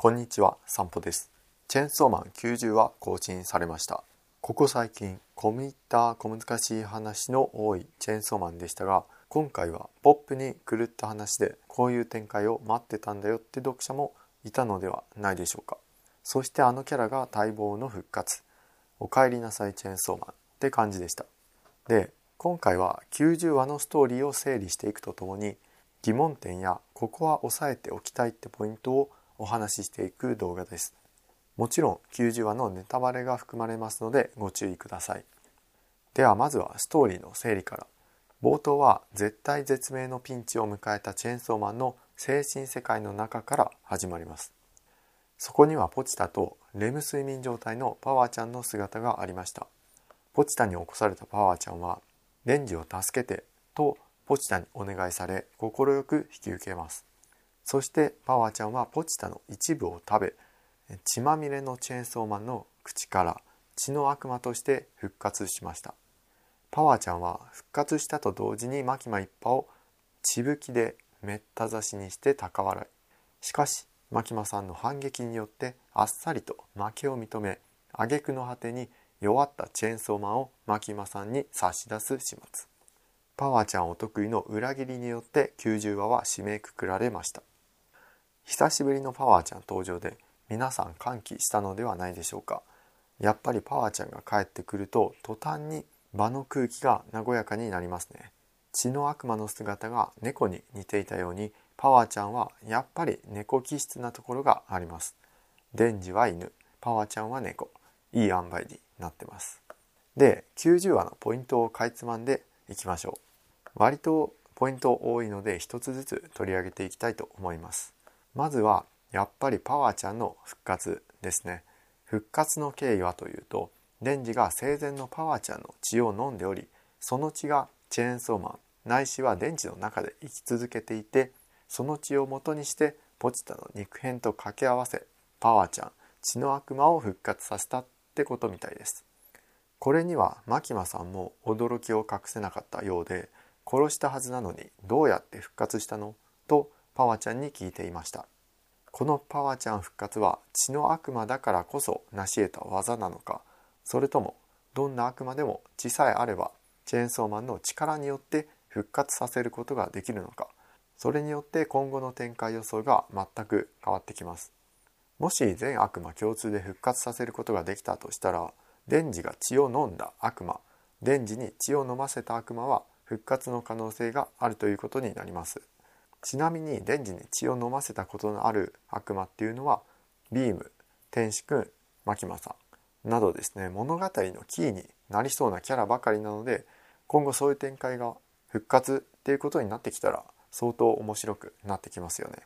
こんにちは、散歩です。チェンソーマン90は更新されました。ここ最近、込み入った小難しい話の多いチェーンソーマンでしたが、今回はポップに狂った話でこういう展開を待ってたんだよって読者もいたのではないでしょうか。そしてあのキャラが待望の復活。お帰りなさいチェーンソーマンって感じでした。で、今回は90話のストーリーを整理していくとともに疑問点やここは押さえておきたいってポイントをお話ししていく動画です。もちろん90話のネタバレが含まれますのでご注意ください。ではまずはストーリーの整理から。冒頭は絶対絶命のピンチを迎えたチェーンソーマンの精神世界の中から始まります。そこにはポチタとレム睡眠状態のパワーちゃんの姿がありました。ポチタに起こされたパワーちゃんはレンジを助けてとポチタにお願いされ快く引き受けますそしてパワーちゃんはポチタの一部を食べ血まみれのチェーンソーマンの口から血の悪魔として復活しました。パワーちゃんは復活したと同時にマキマ一派を血吹きでめった刺しにして高笑い。しかしマキマさんの反撃によってあっさりと負けを認め挙句の果てに弱ったチェーンソーマンをマキマさんに差し出す始末。パワーちゃんお得意の裏切りによって90話は締めくくられました。久しぶりのパワーちゃん登場で皆さん歓喜したのではないでしょうかやっぱりパワーちゃんが帰ってくると途端に場の空気が和やかになりますね血の悪魔の姿が猫に似ていたようにパワーちゃんはやっぱり猫気質なところがありますデンジは犬パワーちゃんは猫いい塩梅になってます。で、90話のポイントをかいつまんでいきましょう。割とポイント多いので一つずつ取り上げていきたいと思います。まずはやっぱりパワーちゃんの復活ですね。復活の経緯はというと、デンジが生前のパワーちゃんの血を飲んでおり、その血がチェーンソーマンないしは電池の中で生き続けていてその血を元にしてポチタの肉片と掛け合わせパワーちゃん血の悪魔を復活させたってことみたいですこれにはマキマさんも驚きを隠せなかったようで殺したはずなのにどうやって復活したの？とパワちゃんに聞いていました。このパワちゃん復活は血の悪魔だからこそ成し得た技なのか？それともどんな悪魔でも血さえあればチェーンソーマンの力によって復活させることができるのか？それによって今後の展開予想が全く変わってきます。もし全悪魔共通で復活させることができたとしたらデンジが血を飲んだ悪魔デンジに血を飲ませた悪魔は復活の可能性があるということになります。ちなみにデンジに血を飲ませたことのある悪魔っていうのはビーム天使くんマキマさん。などですね物語のキーになりそうなキャラばかりなので今後そういう展開が復活っていうことになってきたら相当面白くなってきますよね。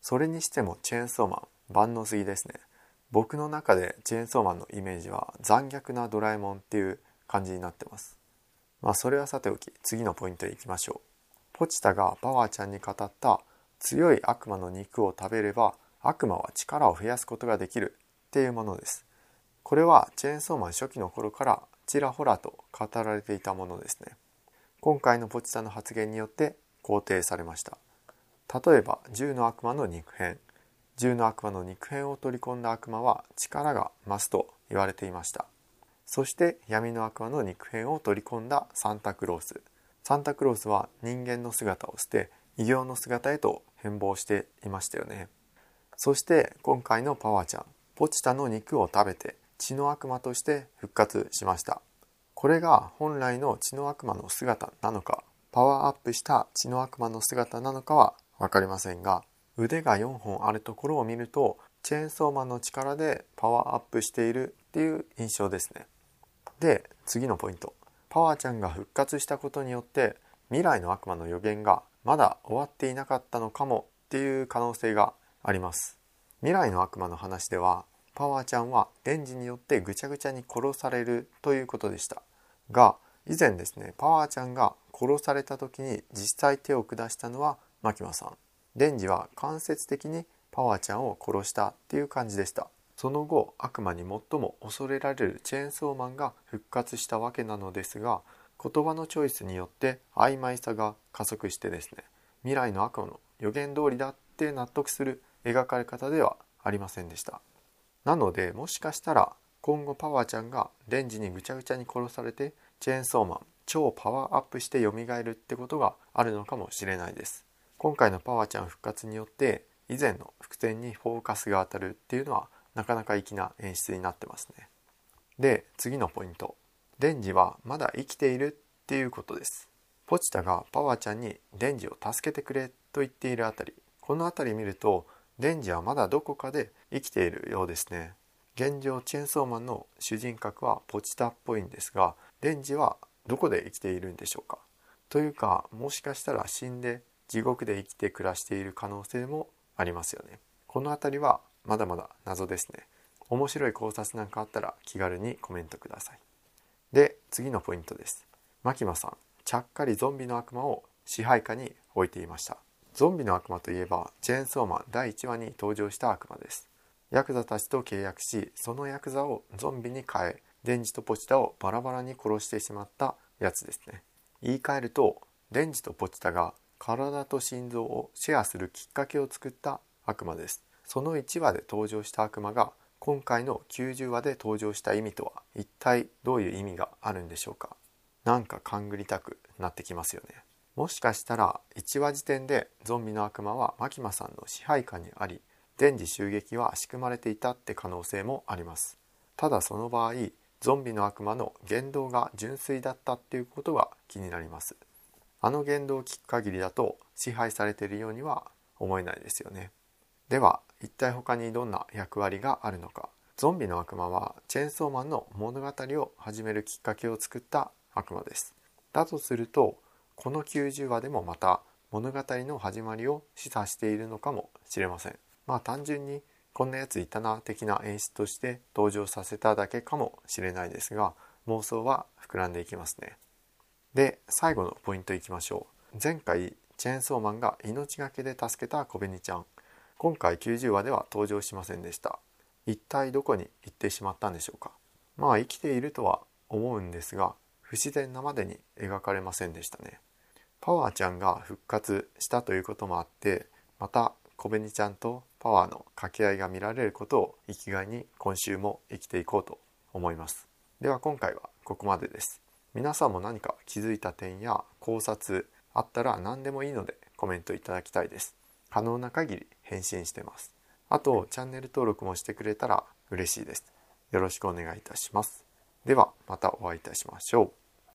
それにしてもチェーンソーマン万能すぎですね。僕の中でチェーンソーマンのイメージは残虐なドラえもんっていう感じになってます。まあそれはさておき次のポイントへ行きましょう。ポチタがパワーちゃんに語った強い悪魔の肉を食べれば悪魔は力を増やすことができるっていうものです。これはチェーンソーマン初期の頃からちらほらと語られていたものですね。今回のポチタの発言によって肯定されました。例えば銃の悪魔の肉片。銃の悪魔の肉片を取り込んだ悪魔は力が増すと言われていました。そして闇の悪魔の肉片を取り込んだサンタクロース。サンタクロースは人間の姿を捨て異形の姿へと変貌していましたよね。そして今回のパワーちゃんポチタの肉を食べて血の悪魔として復活しました。これが本来の血の悪魔の姿なのかパワーアップした血の悪魔の姿なのかは分かりませんが腕が4本あるところを見るとチェーンソーマンの力でパワーアップしているっていう印象ですね。で次のポイント。パワーちゃんが復活したことによって未来の悪魔の予言がまだ終わっていなかったのかもっていう可能性があります。未来の悪魔の話ではパワーちゃんはデンジによってぐちゃぐちゃに殺されるということでした。が以前ですねパワーちゃんが殺された時に実際手を下したのはマキマさん。デンジは間接的にパワーちゃんを殺したっていう感じでした。その後悪魔に最も恐れられるチェーンソーマンが復活したわけなのですが言葉のチョイスによって曖昧さが加速してですね未来の悪魔の予言通りだって納得する描かれ方ではありませんでした。なのでもしかしたら今後パワーちゃんがデンジにぐちゃぐちゃに殺されてチェーンソーマン超パワーアップして蘇るってことがあるのかもしれないです。今回のパワーちゃん復活によって以前の伏線にフォーカスが当たるっていうのはなかなか粋な演出になってますね。で次のポイント。デンジはまだ生きているっていうことです。ポチタがパワーちゃんにデンジを助けてくれと言っているあたり。この辺り見るとデンジはまだどこかで生きているようですね。現状チェンソーマンの主人格はポチタっぽいんですがデンジはどこで生きているんでしょうか。というかもしかしたら死んで地獄で生きて暮らしている可能性もありますよね。この辺りはまだまだ謎ですね。面白い考察なんかあったら気軽にコメントください。で次のポイントです。マキマさんちゃっかりゾンビの悪魔を支配下に置いていました。ゾンビの悪魔といえばチェーンソーマン第1話に登場した悪魔です。ヤクザたちと契約しそのヤクザをゾンビに変えデンジとポチタをバラバラに殺してしまったやつですね。言い換えるとデンジとポチタが体と心臓をシェアするきっかけを作った悪魔です。その1話で登場した悪魔が今回の90話で登場した意味とは一体どういう意味があるんでしょうか？なんか勘ぐりたくなってきますよね。もしかしたら1話時点でゾンビの悪魔はマキマさんの支配下にあり電磁襲撃は仕組まれていたって可能性もあります。ただその場合ゾンビの悪魔の言動が純粋だったっていうことが気になります。あの言動を聞く限りだと支配されているようには思えないですよね。では一体他にどんな役割があるのか。ゾンビの悪魔はチェーンソーマンの物語を始めるきっかけを作った悪魔です。だとするとこの90話でもまた物語の始まりを示唆しているのかもしれません。まあ単純にこんなやついたな的な演出として登場させただけかもしれないですが妄想は膨らんでいきますね。で最後のポイントいきましょう。前回チェーンソーマンが命がけで助けた小紅ちゃん。今回90話では登場しませんでした。一体どこに行ってしまったんでしょうか。まあ生きているとは思うんですが不自然なまでに描かれませんでしたね。パワーちゃんが復活したということもあってまた小紅ちゃんとパワーの掛け合いが見られることを生きがいに今週も生きていこうと思います。では今回はここまでです。皆さんも何か気づいた点や考察あったら何でもいいのでコメントいただきたいです。可能な限り返信してます。あとチャンネル登録もしてくれたら嬉しいです。よろしくお願いいたします。ではまたお会いいたしましょう